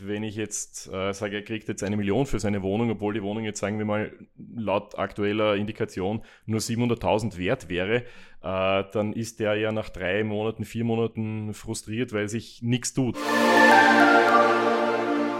wenn ich jetzt äh, sage, er kriegt jetzt eine Million für seine Wohnung, obwohl die Wohnung jetzt, sagen wir mal, laut aktueller Indikation nur 700.000 wert wäre, äh, dann ist der ja nach drei Monaten, vier Monaten frustriert, weil sich nichts tut.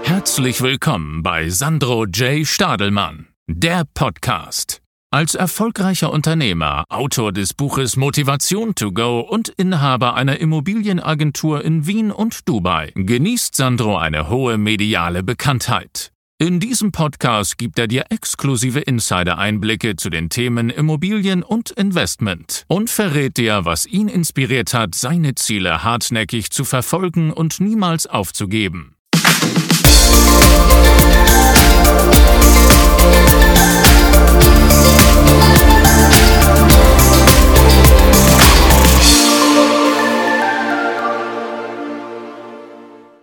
Herzlich willkommen bei Sandro J. Stadelmann, der Podcast. Als erfolgreicher Unternehmer, Autor des Buches Motivation to Go und Inhaber einer Immobilienagentur in Wien und Dubai genießt Sandro eine hohe mediale Bekanntheit. In diesem Podcast gibt er dir exklusive Insider-Einblicke zu den Themen Immobilien und Investment und verrät dir, was ihn inspiriert hat, seine Ziele hartnäckig zu verfolgen und niemals aufzugeben.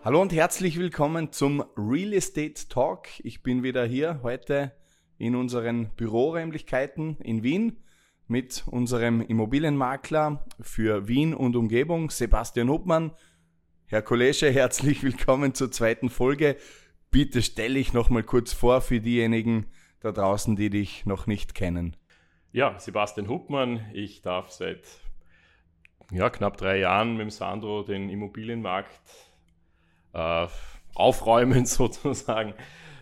Hallo und herzlich willkommen zum Real Estate Talk. Ich bin wieder hier heute in unseren Büroräumlichkeiten in Wien mit unserem Immobilienmakler für Wien und Umgebung, Sebastian Hubmann. Herr Kollege, herzlich willkommen zur zweiten Folge. Bitte stelle ich noch mal kurz vor für diejenigen da draußen, die dich noch nicht kennen. Ja, Sebastian Hubmann. Ich darf seit ja, knapp drei Jahren mit dem Sandro den Immobilienmarkt äh, aufräumen sozusagen.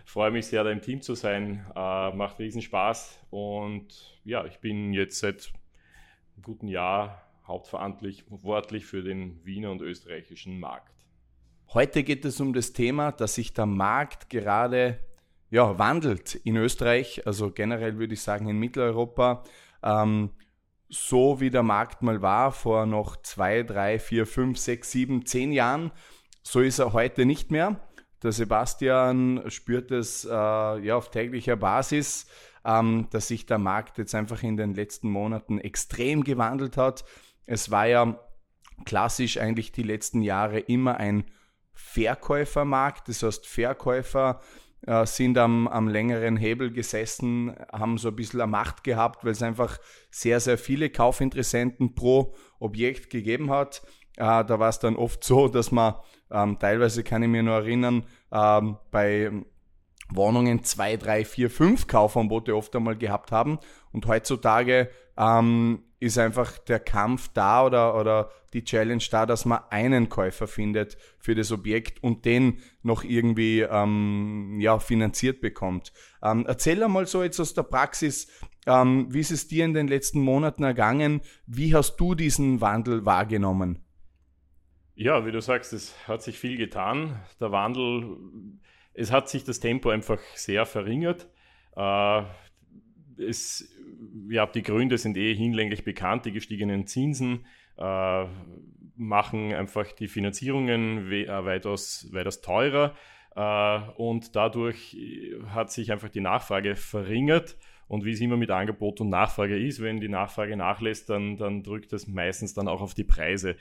Freue mich sehr, da im Team zu sein. Äh, macht riesen Spaß. Und ja, ich bin jetzt seit einem guten Jahr hauptverantwortlich für den Wiener und österreichischen Markt. Heute geht es um das Thema, dass sich der Markt gerade ja, wandelt in Österreich, also generell würde ich sagen in Mitteleuropa. Ähm, so wie der Markt mal war vor noch zwei, drei, vier, fünf, sechs, sieben, zehn Jahren, so ist er heute nicht mehr. Der Sebastian spürt es äh, ja, auf täglicher Basis, ähm, dass sich der Markt jetzt einfach in den letzten Monaten extrem gewandelt hat. Es war ja klassisch eigentlich die letzten Jahre immer ein Verkäufermarkt. Das heißt, Verkäufer äh, sind am, am längeren Hebel gesessen, haben so ein bisschen Macht gehabt, weil es einfach sehr, sehr viele Kaufinteressenten pro Objekt gegeben hat. Äh, da war es dann oft so, dass man ähm, teilweise kann ich mir nur erinnern, ähm, bei Wohnungen zwei, drei, vier, fünf Kaufangebote oft einmal gehabt haben. Und heutzutage ähm, ist einfach der Kampf da oder, oder die Challenge da, dass man einen Käufer findet für das Objekt und den noch irgendwie ähm, ja, finanziert bekommt. Ähm, erzähl einmal so jetzt aus der Praxis, ähm, wie ist es dir in den letzten Monaten ergangen? Wie hast du diesen Wandel wahrgenommen? Ja, wie du sagst, es hat sich viel getan. Der Wandel, es hat sich das Tempo einfach sehr verringert. Äh, es, ja, die Gründe sind eh hinlänglich bekannt. Die gestiegenen Zinsen äh, machen einfach die Finanzierungen we äh, weitaus, weitaus teurer äh, und dadurch hat sich einfach die Nachfrage verringert. Und wie es immer mit Angebot und Nachfrage ist, wenn die Nachfrage nachlässt, dann, dann drückt das meistens dann auch auf die Preise.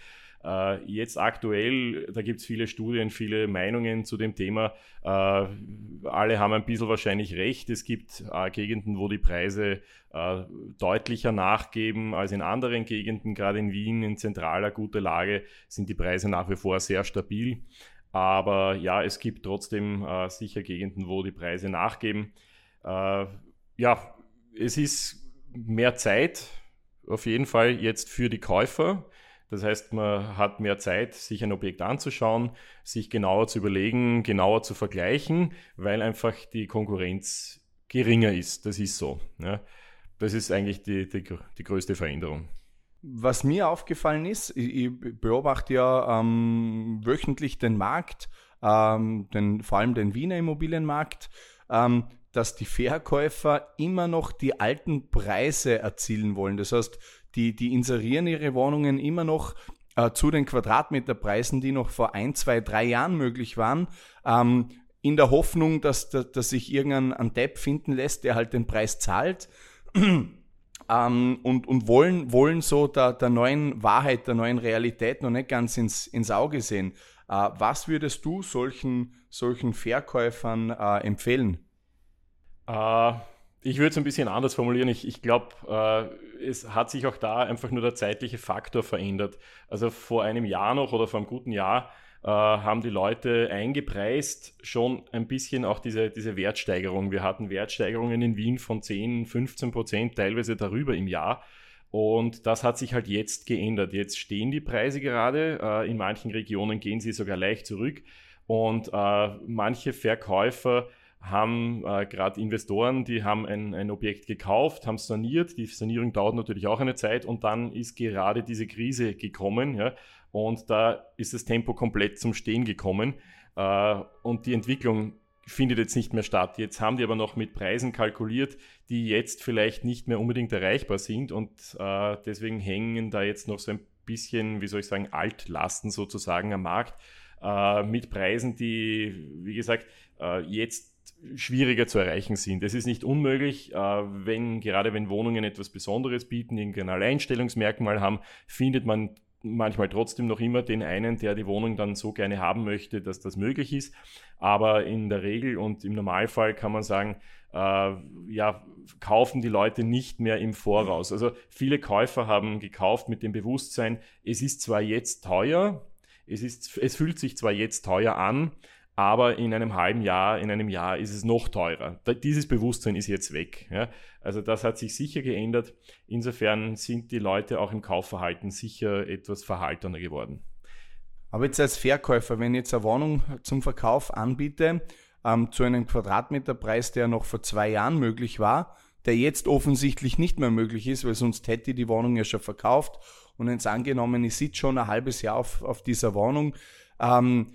Äh, jetzt aktuell, da gibt es viele Studien, viele Meinungen zu dem Thema. Äh, alle haben ein bisschen wahrscheinlich recht. Es gibt äh, Gegenden, wo die Preise deutlicher nachgeben als in anderen Gegenden. Gerade in Wien, in zentraler, guter Lage, sind die Preise nach wie vor sehr stabil. Aber ja, es gibt trotzdem sicher Gegenden, wo die Preise nachgeben. Ja, es ist mehr Zeit auf jeden Fall jetzt für die Käufer. Das heißt, man hat mehr Zeit, sich ein Objekt anzuschauen, sich genauer zu überlegen, genauer zu vergleichen, weil einfach die Konkurrenz geringer ist. Das ist so. Ja. Das ist eigentlich die, die, die größte Veränderung. Was mir aufgefallen ist, ich beobachte ja ähm, wöchentlich den Markt, ähm, den, vor allem den Wiener Immobilienmarkt, ähm, dass die Verkäufer immer noch die alten Preise erzielen wollen. Das heißt, die, die inserieren ihre Wohnungen immer noch äh, zu den Quadratmeterpreisen, die noch vor ein, zwei, drei Jahren möglich waren. Ähm, in der Hoffnung, dass, dass, dass sich irgendein ein Depp finden lässt, der halt den Preis zahlt. ähm, und, und wollen, wollen so der, der neuen Wahrheit, der neuen Realität noch nicht ganz ins, ins Auge sehen. Äh, was würdest du solchen, solchen Verkäufern äh, empfehlen? Äh, ich würde es ein bisschen anders formulieren. Ich, ich glaube, äh, es hat sich auch da einfach nur der zeitliche Faktor verändert. Also vor einem Jahr noch oder vor einem guten Jahr, äh, haben die Leute eingepreist schon ein bisschen auch diese, diese Wertsteigerung. Wir hatten Wertsteigerungen in Wien von 10, 15 Prozent, teilweise darüber im Jahr. Und das hat sich halt jetzt geändert. Jetzt stehen die Preise gerade. Äh, in manchen Regionen gehen sie sogar leicht zurück. Und äh, manche Verkäufer haben äh, gerade Investoren, die haben ein, ein Objekt gekauft, haben saniert. Die Sanierung dauert natürlich auch eine Zeit und dann ist gerade diese Krise gekommen. Ja, und da ist das Tempo komplett zum Stehen gekommen. Äh, und die Entwicklung findet jetzt nicht mehr statt. Jetzt haben die aber noch mit Preisen kalkuliert, die jetzt vielleicht nicht mehr unbedingt erreichbar sind und äh, deswegen hängen da jetzt noch so ein bisschen, wie soll ich sagen, Altlasten sozusagen am Markt äh, mit Preisen, die, wie gesagt, äh, jetzt schwieriger zu erreichen sind. Es ist nicht unmöglich, äh, wenn gerade wenn Wohnungen etwas Besonderes bieten, irgendein Alleinstellungsmerkmal haben, findet man manchmal trotzdem noch immer den einen, der die Wohnung dann so gerne haben möchte, dass das möglich ist. Aber in der Regel und im Normalfall kann man sagen, äh, ja, kaufen die Leute nicht mehr im Voraus. Also viele Käufer haben gekauft mit dem Bewusstsein, es ist zwar jetzt teuer, es, ist, es fühlt sich zwar jetzt teuer an, aber in einem halben Jahr, in einem Jahr ist es noch teurer. Dieses Bewusstsein ist jetzt weg. Ja? Also das hat sich sicher geändert. Insofern sind die Leute auch im Kaufverhalten sicher etwas verhaltener geworden. Aber jetzt als Verkäufer, wenn ich jetzt eine Wohnung zum Verkauf anbiete, ähm, zu einem Quadratmeterpreis, der noch vor zwei Jahren möglich war, der jetzt offensichtlich nicht mehr möglich ist, weil sonst hätte ich die Wohnung ja schon verkauft und jetzt angenommen, ich sitze schon ein halbes Jahr auf, auf dieser Wohnung, ähm,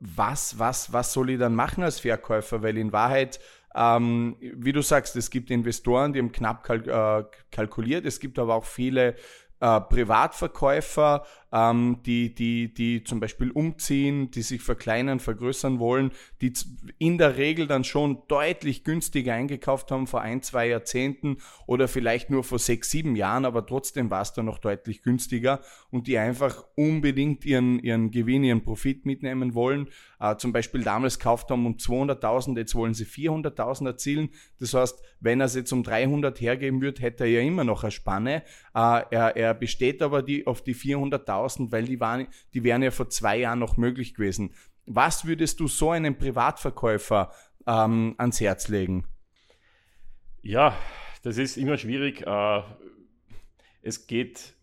was, was, was soll ich dann machen als Verkäufer? Weil in Wahrheit, ähm, wie du sagst, es gibt Investoren, die haben knapp kalk äh, kalkuliert, es gibt aber auch viele äh, Privatverkäufer, ähm, die, die, die zum Beispiel umziehen, die sich verkleinern, vergrößern wollen, die in der Regel dann schon deutlich günstiger eingekauft haben vor ein, zwei Jahrzehnten oder vielleicht nur vor sechs, sieben Jahren, aber trotzdem war es dann noch deutlich günstiger und die einfach unbedingt ihren, ihren Gewinn, ihren Profit mitnehmen wollen. Äh, zum Beispiel damals gekauft haben um 200.000, jetzt wollen sie 400.000 erzielen. Das heißt, wenn er es jetzt um 300 hergeben würde, hätte er ja immer noch eine Spanne. Äh, er, er besteht aber die, auf die 400.000 1000, weil die, waren, die wären ja vor zwei Jahren noch möglich gewesen. Was würdest du so einem Privatverkäufer ähm, ans Herz legen? Ja, das ist immer schwierig. Äh, es geht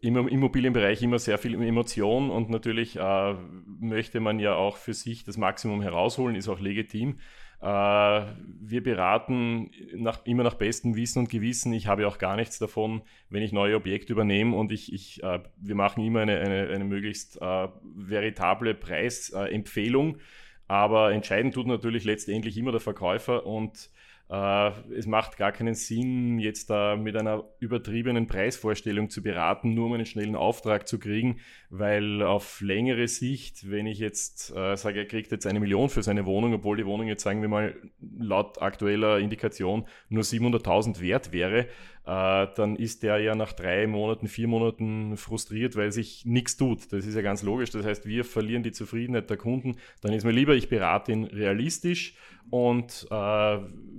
im Immobilienbereich immer sehr viel Emotion und natürlich äh, möchte man ja auch für sich das Maximum herausholen, ist auch legitim. Äh, wir beraten nach, immer nach bestem Wissen und Gewissen. Ich habe auch gar nichts davon, wenn ich neue Objekte übernehme und ich, ich, äh, wir machen immer eine, eine, eine möglichst äh, veritable Preisempfehlung. Aber entscheidend tut natürlich letztendlich immer der Verkäufer und äh, es macht gar keinen Sinn, jetzt da mit einer übertriebenen Preisvorstellung zu beraten, nur um einen schnellen Auftrag zu kriegen, weil auf längere Sicht, wenn ich jetzt äh, sage, er kriegt jetzt eine Million für seine Wohnung, obwohl die Wohnung jetzt, sagen wir mal, laut aktueller Indikation nur 700.000 wert wäre, äh, dann ist der ja nach drei Monaten, vier Monaten frustriert, weil sich nichts tut. Das ist ja ganz logisch. Das heißt, wir verlieren die Zufriedenheit der Kunden. Dann ist mir lieber, ich berate ihn realistisch und äh,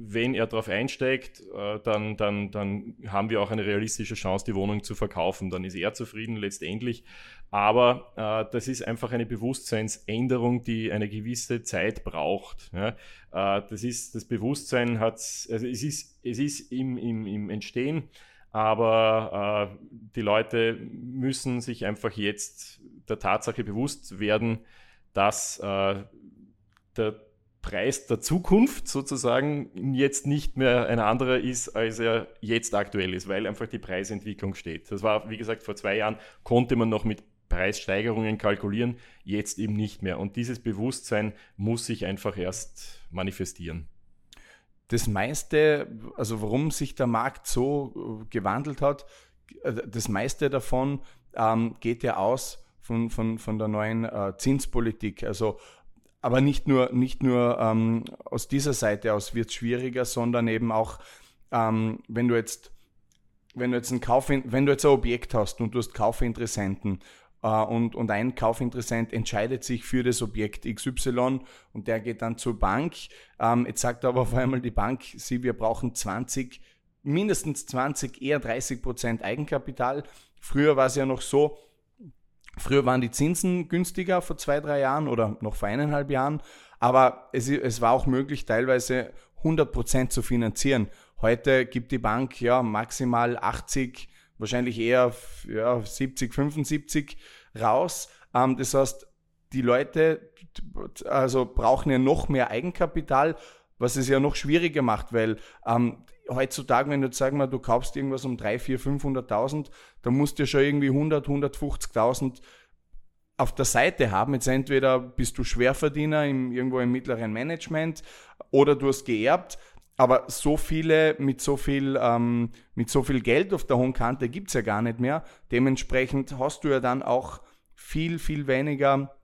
wenn er darauf einsteigt, äh, dann, dann, dann haben wir auch eine realistische Chance, die Wohnung zu verkaufen. Dann ist er zufrieden letztendlich. Aber äh, das ist einfach eine Bewusstseinsänderung, die eine gewisse Zeit braucht. Ja? Äh, das ist, das Bewusstsein hat, also es ist, es ist im, im, im Entstehen, aber äh, die Leute müssen sich einfach jetzt der Tatsache bewusst werden, dass äh, der Preis der Zukunft sozusagen jetzt nicht mehr ein anderer ist, als er jetzt aktuell ist, weil einfach die Preisentwicklung steht. Das war, wie gesagt, vor zwei Jahren konnte man noch mit Preissteigerungen kalkulieren, jetzt eben nicht mehr. Und dieses Bewusstsein muss sich einfach erst manifestieren. Das meiste, also warum sich der Markt so äh, gewandelt hat, äh, das meiste davon ähm, geht ja aus von, von, von der neuen äh, Zinspolitik. Also aber nicht nur, nicht nur ähm, aus dieser Seite aus wird es schwieriger, sondern eben auch, ähm, wenn du jetzt wenn du jetzt ein Kauf, wenn du jetzt ein Objekt hast und du hast Kaufinteressenten und, und ein Kaufinteressent entscheidet sich für das Objekt XY und der geht dann zur Bank. Ähm, jetzt sagt aber auf einmal die Bank, sie, wir brauchen 20, mindestens 20, eher 30 Prozent Eigenkapital. Früher war es ja noch so, Früher waren die Zinsen günstiger vor zwei, drei Jahren oder noch vor eineinhalb Jahren, aber es, es war auch möglich, teilweise 100 Prozent zu finanzieren. Heute gibt die Bank ja maximal 80, wahrscheinlich eher ja, 70, 75 raus. Ähm, das heißt, die Leute also brauchen ja noch mehr Eigenkapital, was es ja noch schwieriger macht, weil ähm, heutzutage, wenn du jetzt sagen wir, du kaufst irgendwas um 3, 4, 500.000, dann musst du ja schon irgendwie 100, 150.000 auf der Seite haben. Jetzt entweder bist du Schwerverdiener im, irgendwo im mittleren Management oder du hast geerbt. Aber so viele mit so viel, ähm, mit so viel Geld auf der hohen Kante gibt's ja gar nicht mehr. Dementsprechend hast du ja dann auch viel, viel weniger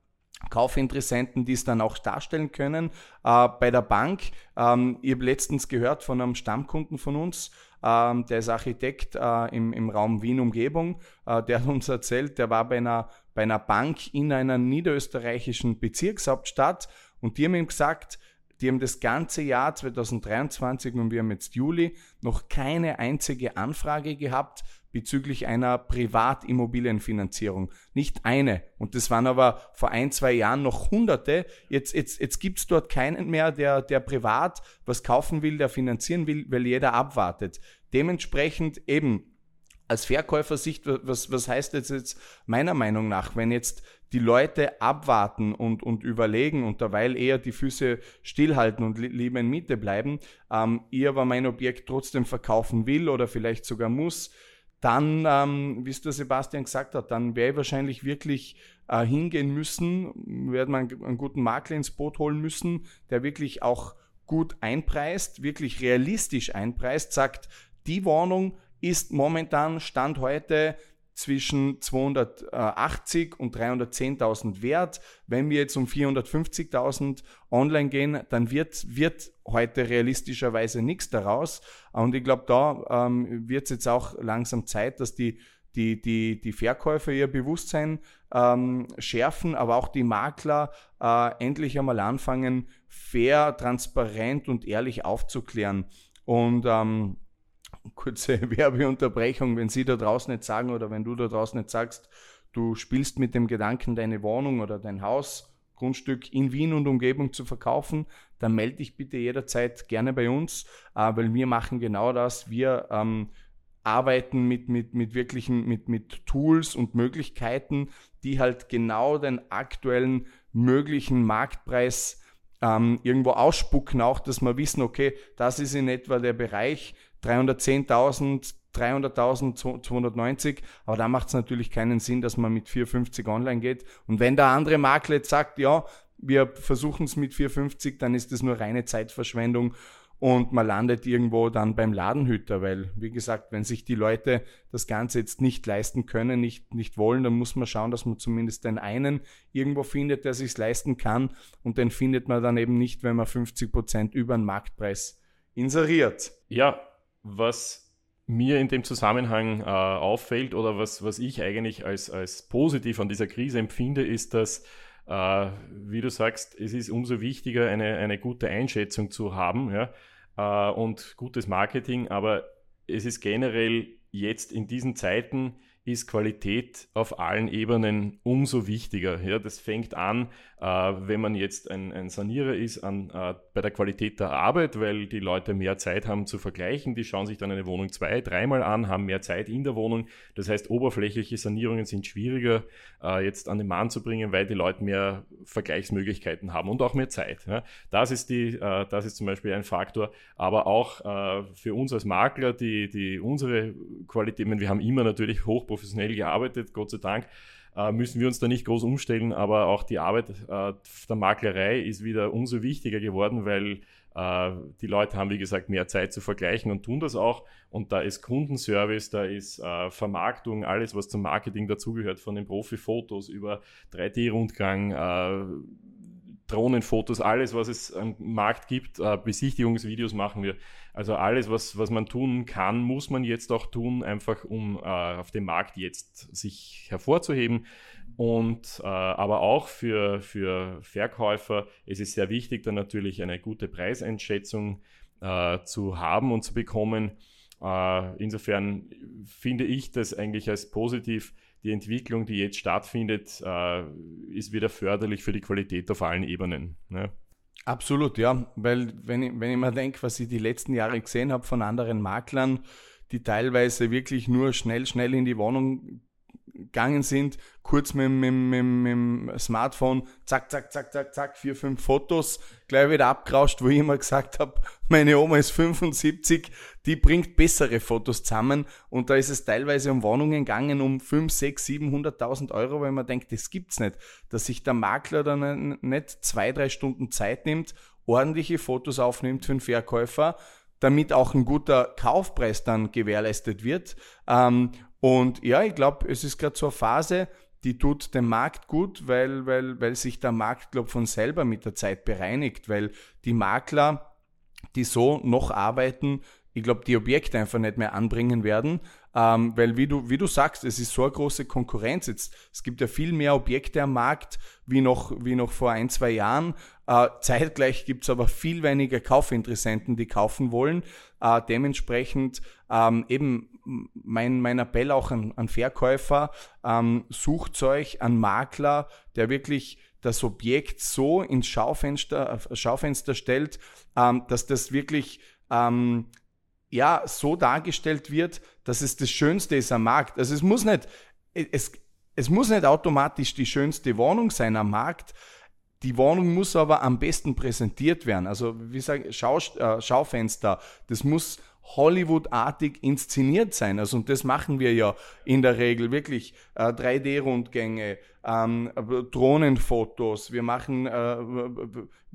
Kaufinteressenten, die es dann auch darstellen können. Äh, bei der Bank, ähm, ich habe letztens gehört von einem Stammkunden von uns, ähm, der ist Architekt äh, im, im Raum Wien-Umgebung, äh, der hat uns erzählt, der war bei einer, bei einer Bank in einer niederösterreichischen Bezirkshauptstadt und die haben ihm gesagt, die haben das ganze Jahr 2023 und wir haben jetzt Juli noch keine einzige Anfrage gehabt bezüglich einer Privatimmobilienfinanzierung. Nicht eine. Und das waren aber vor ein, zwei Jahren noch Hunderte. Jetzt, jetzt, jetzt gibt's dort keinen mehr, der, der privat was kaufen will, der finanzieren will, weil jeder abwartet. Dementsprechend eben als Verkäufersicht, was, was heißt das jetzt meiner Meinung nach, wenn jetzt die Leute abwarten und, und überlegen und derweil eher die Füße stillhalten und li lieber in Miete bleiben, ähm, ihr aber mein Objekt trotzdem verkaufen will oder vielleicht sogar muss, dann, ähm, wie es der Sebastian gesagt hat, dann wäre ich wahrscheinlich wirklich äh, hingehen müssen, werde man einen guten Makler ins Boot holen müssen, der wirklich auch gut einpreist, wirklich realistisch einpreist, sagt, die Wohnung ist momentan Stand heute zwischen 280 und 310.000 wert. Wenn wir jetzt um 450.000 online gehen, dann wird, wird heute realistischerweise nichts daraus. Und ich glaube, da ähm, wird es jetzt auch langsam Zeit, dass die, die, die, die Verkäufer ihr Bewusstsein ähm, schärfen, aber auch die Makler äh, endlich einmal anfangen, fair, transparent und ehrlich aufzuklären. Und ähm, kurze Werbeunterbrechung, wenn Sie da draußen nicht sagen oder wenn du da draußen nicht sagst, du spielst mit dem Gedanken, deine Wohnung oder dein Haus, Grundstück in Wien und Umgebung zu verkaufen, dann melde dich bitte jederzeit gerne bei uns, äh, weil wir machen genau das. Wir ähm, arbeiten mit, mit, mit wirklichen, mit, mit Tools und Möglichkeiten, die halt genau den aktuellen möglichen Marktpreis ähm, irgendwo ausspucken, auch dass wir wissen, okay, das ist in etwa der Bereich, 310.000, 300.000, 290, aber da macht es natürlich keinen Sinn, dass man mit 450 online geht. Und wenn der andere Makler jetzt sagt, ja, wir versuchen es mit 450, dann ist das nur reine Zeitverschwendung und man landet irgendwo dann beim Ladenhüter, weil, wie gesagt, wenn sich die Leute das Ganze jetzt nicht leisten können, nicht, nicht wollen, dann muss man schauen, dass man zumindest den einen irgendwo findet, der sich leisten kann und den findet man dann eben nicht, wenn man 50 Prozent über den Marktpreis inseriert. Ja, was mir in dem Zusammenhang äh, auffällt oder was, was ich eigentlich als, als positiv an dieser Krise empfinde, ist, dass, äh, wie du sagst, es ist umso wichtiger, eine, eine gute Einschätzung zu haben ja, äh, und gutes Marketing, aber es ist generell jetzt in diesen Zeiten ist Qualität auf allen Ebenen umso wichtiger. Ja, das fängt an, äh, wenn man jetzt ein, ein Sanierer ist, an, äh, bei der Qualität der Arbeit, weil die Leute mehr Zeit haben zu vergleichen. Die schauen sich dann eine Wohnung zwei, dreimal an, haben mehr Zeit in der Wohnung. Das heißt, oberflächliche Sanierungen sind schwieriger äh, jetzt an den Mann zu bringen, weil die Leute mehr Vergleichsmöglichkeiten haben und auch mehr Zeit. Ja. Das, ist die, äh, das ist zum Beispiel ein Faktor. Aber auch äh, für uns als Makler, die, die unsere Qualität, wir haben immer natürlich hochprofessionell gearbeitet, Gott sei Dank äh, müssen wir uns da nicht groß umstellen, aber auch die Arbeit äh, der Maklerei ist wieder umso wichtiger geworden, weil äh, die Leute haben, wie gesagt, mehr Zeit zu vergleichen und tun das auch. Und da ist Kundenservice, da ist äh, Vermarktung, alles, was zum Marketing dazugehört, von den Profifotos über 3D-Rundgang, äh, Drohnenfotos, alles, was es am Markt gibt, äh, Besichtigungsvideos machen wir. Also alles, was, was man tun kann, muss man jetzt auch tun, einfach um äh, auf dem Markt jetzt sich hervorzuheben. Und äh, aber auch für, für Verkäufer ist es sehr wichtig, dann natürlich eine gute Preiseinschätzung äh, zu haben und zu bekommen. Äh, insofern finde ich das eigentlich als positiv, die Entwicklung, die jetzt stattfindet, äh, ist wieder förderlich für die Qualität auf allen Ebenen. Ne? Absolut, ja. Weil wenn ich, wenn ich mir denke, was ich die letzten Jahre gesehen habe von anderen Maklern, die teilweise wirklich nur schnell, schnell in die Wohnung gegangen sind, kurz mit, mit, mit, mit dem Smartphone, zack, zack, zack, zack, zack, vier, fünf Fotos, gleich wieder abgerauscht, wo ich immer gesagt habe, meine Oma ist 75, die bringt bessere Fotos zusammen und da ist es teilweise um Wohnungen gegangen um 5, 6, 700.000 Euro, weil man denkt, das gibt's nicht, dass sich der Makler dann nicht zwei, drei Stunden Zeit nimmt, ordentliche Fotos aufnimmt für den Verkäufer, damit auch ein guter Kaufpreis dann gewährleistet wird. Ähm, und ja, ich glaube, es ist gerade so eine Phase, die tut dem Markt gut, weil, weil, weil sich der Markt, glaube von selber mit der Zeit bereinigt, weil die Makler, die so noch arbeiten, ich glaube, die Objekte einfach nicht mehr anbringen werden, ähm, weil wie du, wie du sagst, es ist so eine große Konkurrenz jetzt. Es gibt ja viel mehr Objekte am Markt wie noch, wie noch vor ein, zwei Jahren. Äh, zeitgleich gibt es aber viel weniger Kaufinteressenten, die kaufen wollen. Äh, dementsprechend ähm, eben mein, mein Appell auch an, an Verkäufer, ähm, sucht euch einen Makler, der wirklich das Objekt so ins Schaufenster, Schaufenster stellt, ähm, dass das wirklich ähm, ja, so dargestellt wird, dass es das Schönste ist am Markt. Also es muss nicht, es, es muss nicht automatisch die schönste Wohnung sein am Markt. Die Wohnung muss aber am besten präsentiert werden. Also wie sage Schau, äh, Schaufenster, das muss Hollywood-artig inszeniert sein. Also, und das machen wir ja in der Regel wirklich. Äh, 3D-Rundgänge, ähm, Drohnenfotos, wir machen äh,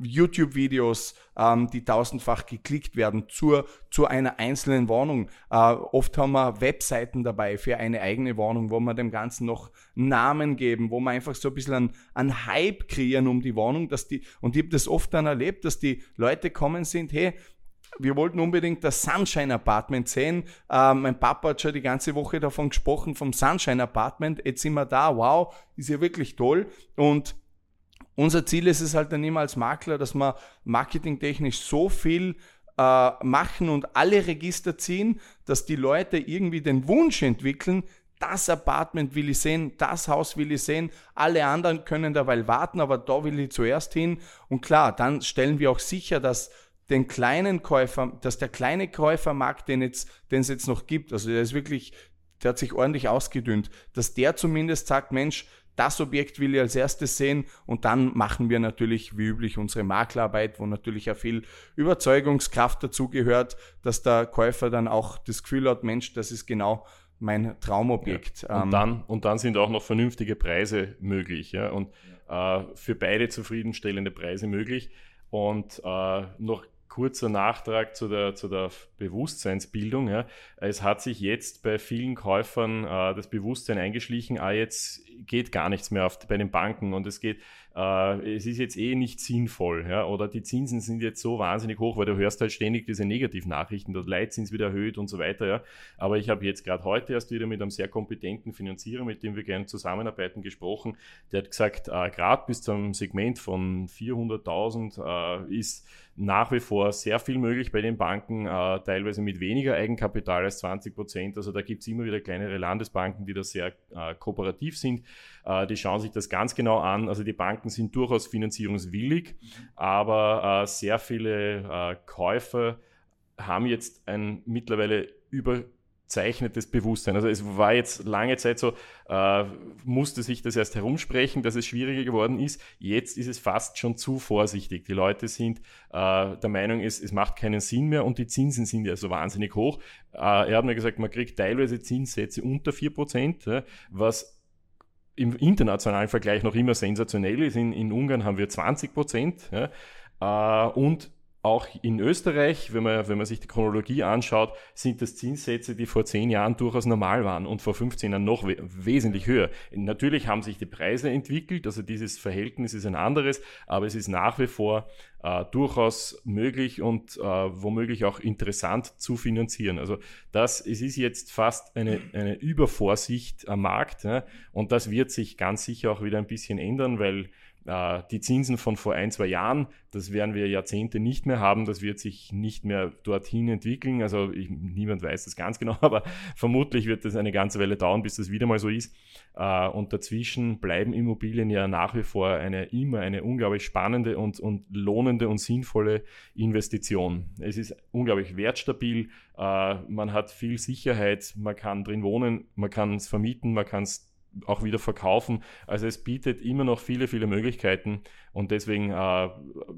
YouTube-Videos, ähm, die tausendfach geklickt werden zur, zu einer einzelnen Wohnung. Äh, oft haben wir Webseiten dabei für eine eigene Wohnung, wo wir dem Ganzen noch Namen geben, wo wir einfach so ein bisschen einen, Hype kreieren um die Wohnung, dass die, und ich habe das oft dann erlebt, dass die Leute kommen sind, hey, wir wollten unbedingt das Sunshine Apartment sehen. Äh, mein Papa hat schon die ganze Woche davon gesprochen, vom Sunshine Apartment. Jetzt sind wir da. Wow, ist ja wirklich toll. Und unser Ziel ist es halt dann immer als Makler, dass wir marketingtechnisch so viel äh, machen und alle Register ziehen, dass die Leute irgendwie den Wunsch entwickeln, das Apartment will ich sehen, das Haus will ich sehen, alle anderen können dabei warten, aber da will ich zuerst hin. Und klar, dann stellen wir auch sicher, dass den kleinen Käufer, dass der kleine Käufermarkt, den, jetzt, den es jetzt noch gibt, also der ist wirklich, der hat sich ordentlich ausgedünnt, dass der zumindest sagt, Mensch, das Objekt will ich als erstes sehen und dann machen wir natürlich wie üblich unsere Maklerarbeit, wo natürlich auch viel Überzeugungskraft dazugehört, dass der Käufer dann auch das Gefühl hat, Mensch, das ist genau mein Traumobjekt. Ja. Und, ähm, dann, und dann sind auch noch vernünftige Preise möglich ja? und äh, für beide zufriedenstellende Preise möglich. Und äh, noch kurzer Nachtrag zu der, zu der Bewusstseinsbildung. Ja. Es hat sich jetzt bei vielen Käufern äh, das Bewusstsein eingeschlichen, ah, jetzt geht gar nichts mehr auf, bei den Banken und es geht, äh, es ist jetzt eh nicht sinnvoll. Ja. Oder die Zinsen sind jetzt so wahnsinnig hoch, weil du hörst halt ständig diese Negativnachrichten, der Leitzins wieder erhöht und so weiter. Ja. Aber ich habe jetzt gerade heute erst wieder mit einem sehr kompetenten Finanzierer, mit dem wir gerne zusammenarbeiten, gesprochen. Der hat gesagt, äh, gerade bis zum Segment von 400.000 äh, ist nach wie vor sehr viel möglich bei den Banken, äh, teilweise mit weniger Eigenkapital als 20 Prozent. Also da gibt es immer wieder kleinere Landesbanken, die da sehr äh, kooperativ sind. Äh, die schauen sich das ganz genau an. Also die Banken sind durchaus finanzierungswillig, aber äh, sehr viele äh, Käufer haben jetzt ein mittlerweile über zeichnetes Bewusstsein. Also es war jetzt lange Zeit so, äh, musste sich das erst herumsprechen, dass es schwieriger geworden ist. Jetzt ist es fast schon zu vorsichtig. Die Leute sind äh, der Meinung, es, es macht keinen Sinn mehr und die Zinsen sind ja so wahnsinnig hoch. Äh, er hat mir gesagt, man kriegt teilweise Zinssätze unter 4%, ja, was im internationalen Vergleich noch immer sensationell ist. In, in Ungarn haben wir 20 Ja, äh, und auch in Österreich, wenn man, wenn man sich die Chronologie anschaut, sind das Zinssätze, die vor zehn Jahren durchaus normal waren und vor 15 Jahren noch we wesentlich höher. Natürlich haben sich die Preise entwickelt, also dieses Verhältnis ist ein anderes, aber es ist nach wie vor äh, durchaus möglich und äh, womöglich auch interessant zu finanzieren. Also das, es ist jetzt fast eine, eine Übervorsicht am Markt ja, und das wird sich ganz sicher auch wieder ein bisschen ändern, weil die Zinsen von vor ein, zwei Jahren, das werden wir Jahrzehnte nicht mehr haben, das wird sich nicht mehr dorthin entwickeln. Also ich, niemand weiß das ganz genau, aber vermutlich wird das eine ganze Weile dauern, bis das wieder mal so ist. Äh, und dazwischen bleiben Immobilien ja nach wie vor eine immer eine unglaublich spannende und, und lohnende und sinnvolle Investition. Es ist unglaublich wertstabil, äh, man hat viel Sicherheit, man kann drin wohnen, man kann es vermieten, man kann es auch wieder verkaufen. Also es bietet immer noch viele, viele Möglichkeiten und deswegen äh,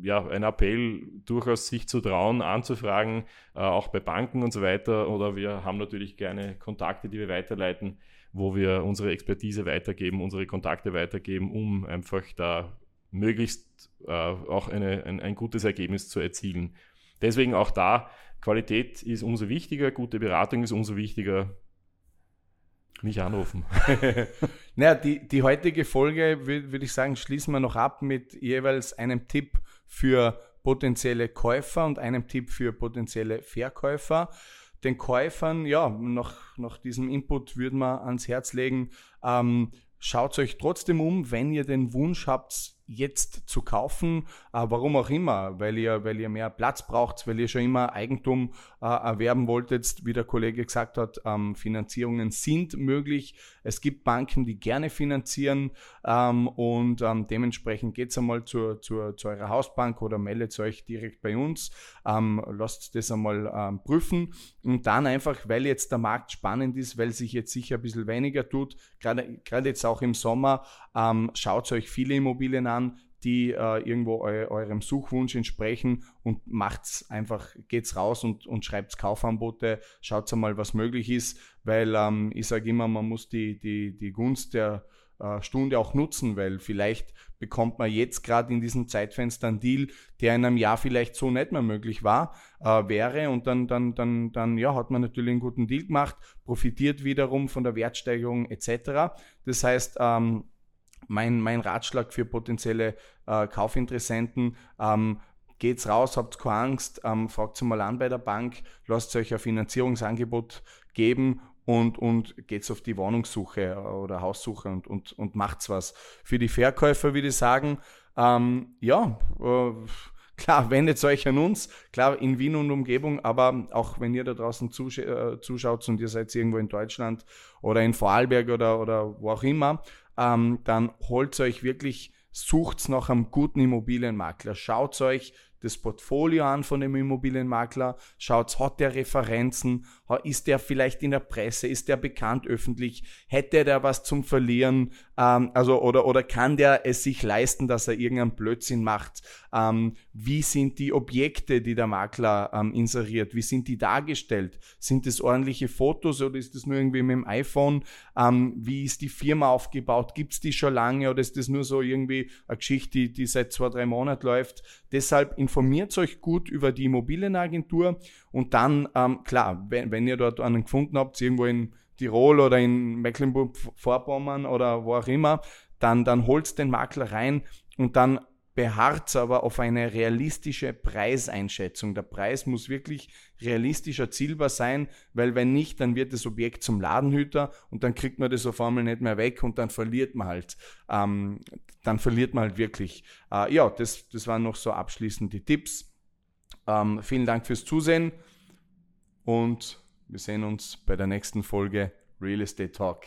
ja ein Appell, durchaus sich zu trauen, anzufragen, äh, auch bei Banken und so weiter. Oder wir haben natürlich gerne Kontakte, die wir weiterleiten, wo wir unsere Expertise weitergeben, unsere Kontakte weitergeben, um einfach da möglichst äh, auch eine, ein, ein gutes Ergebnis zu erzielen. Deswegen auch da, Qualität ist umso wichtiger, gute Beratung ist umso wichtiger, mich anrufen. naja, die, die heutige Folge, würde würd ich sagen, schließen wir noch ab mit jeweils einem Tipp für potenzielle Käufer und einem Tipp für potenzielle Verkäufer. Den Käufern, ja, nach, nach diesem Input würden wir ans Herz legen, ähm, schaut euch trotzdem um, wenn ihr den Wunsch habt, jetzt zu kaufen, äh, warum auch immer, weil ihr, weil ihr mehr Platz braucht, weil ihr schon immer Eigentum äh, erwerben wolltet, wie der Kollege gesagt hat, ähm, Finanzierungen sind möglich. Es gibt Banken, die gerne finanzieren ähm, und ähm, dementsprechend geht's einmal zur, zur, zu eurer Hausbank oder meldet euch direkt bei uns, lasst das einmal prüfen. Und dann einfach, weil jetzt der Markt spannend ist, weil sich jetzt sicher ein bisschen weniger tut, gerade jetzt auch im Sommer, ähm, schaut euch viele Immobilien an, die äh, irgendwo eu eurem Suchwunsch entsprechen und macht's einfach, geht's raus und, und schreibt Kaufangebote, schaut mal, was möglich ist, weil ähm, ich sage immer, man muss die, die, die Gunst der äh, Stunde auch nutzen, weil vielleicht bekommt man jetzt gerade in diesem Zeitfenster einen Deal, der in einem Jahr vielleicht so nicht mehr möglich war, äh, wäre und dann, dann, dann, dann ja, hat man natürlich einen guten Deal gemacht, profitiert wiederum von der Wertsteigerung etc. Das heißt, ähm, mein, mein Ratschlag für potenzielle äh, Kaufinteressenten, ähm, geht's raus, habt keine Angst, ähm, fragt mal an bei der Bank, lasst euch ein Finanzierungsangebot geben und, und geht's auf die Wohnungssuche oder Haussuche und, und, und macht's was. Für die Verkäufer würde ich sagen, ähm, ja, äh, klar, wendet euch an uns, klar in Wien und Umgebung, aber auch wenn ihr da draußen zusch äh, zuschaut und ihr seid irgendwo in Deutschland oder in Vorarlberg oder, oder wo auch immer, ähm, dann holt euch wirklich, sucht nach einem guten Immobilienmakler. Schaut euch das Portfolio an von dem Immobilienmakler, schaut, hat der Referenzen, ist der vielleicht in der Presse, ist der bekannt öffentlich, hätte der was zum Verlieren, ähm, also oder, oder kann der es sich leisten, dass er irgendeinen Blödsinn macht? Ähm, wie sind die Objekte, die der Makler ähm, inseriert, wie sind die dargestellt? Sind es ordentliche Fotos oder ist das nur irgendwie mit dem iPhone? Ähm, wie ist die Firma aufgebaut? Gibt es die schon lange oder ist das nur so irgendwie eine Geschichte, die, die seit zwei, drei Monaten läuft? Deshalb informiert euch gut über die Immobilienagentur und dann, ähm, klar, wenn, wenn ihr dort einen gefunden habt, irgendwo in Tirol oder in Mecklenburg-Vorpommern oder wo auch immer, dann, dann holt den Makler rein und dann beharrt aber auf eine realistische Preiseinschätzung. Der Preis muss wirklich realistisch erzielbar sein, weil wenn nicht, dann wird das Objekt zum Ladenhüter und dann kriegt man das auf einmal nicht mehr weg und dann verliert man halt, ähm, dann verliert man halt wirklich. Äh, ja, das, das waren noch so abschließend die Tipps. Ähm, vielen Dank fürs Zusehen und wir sehen uns bei der nächsten Folge Real Estate Talk.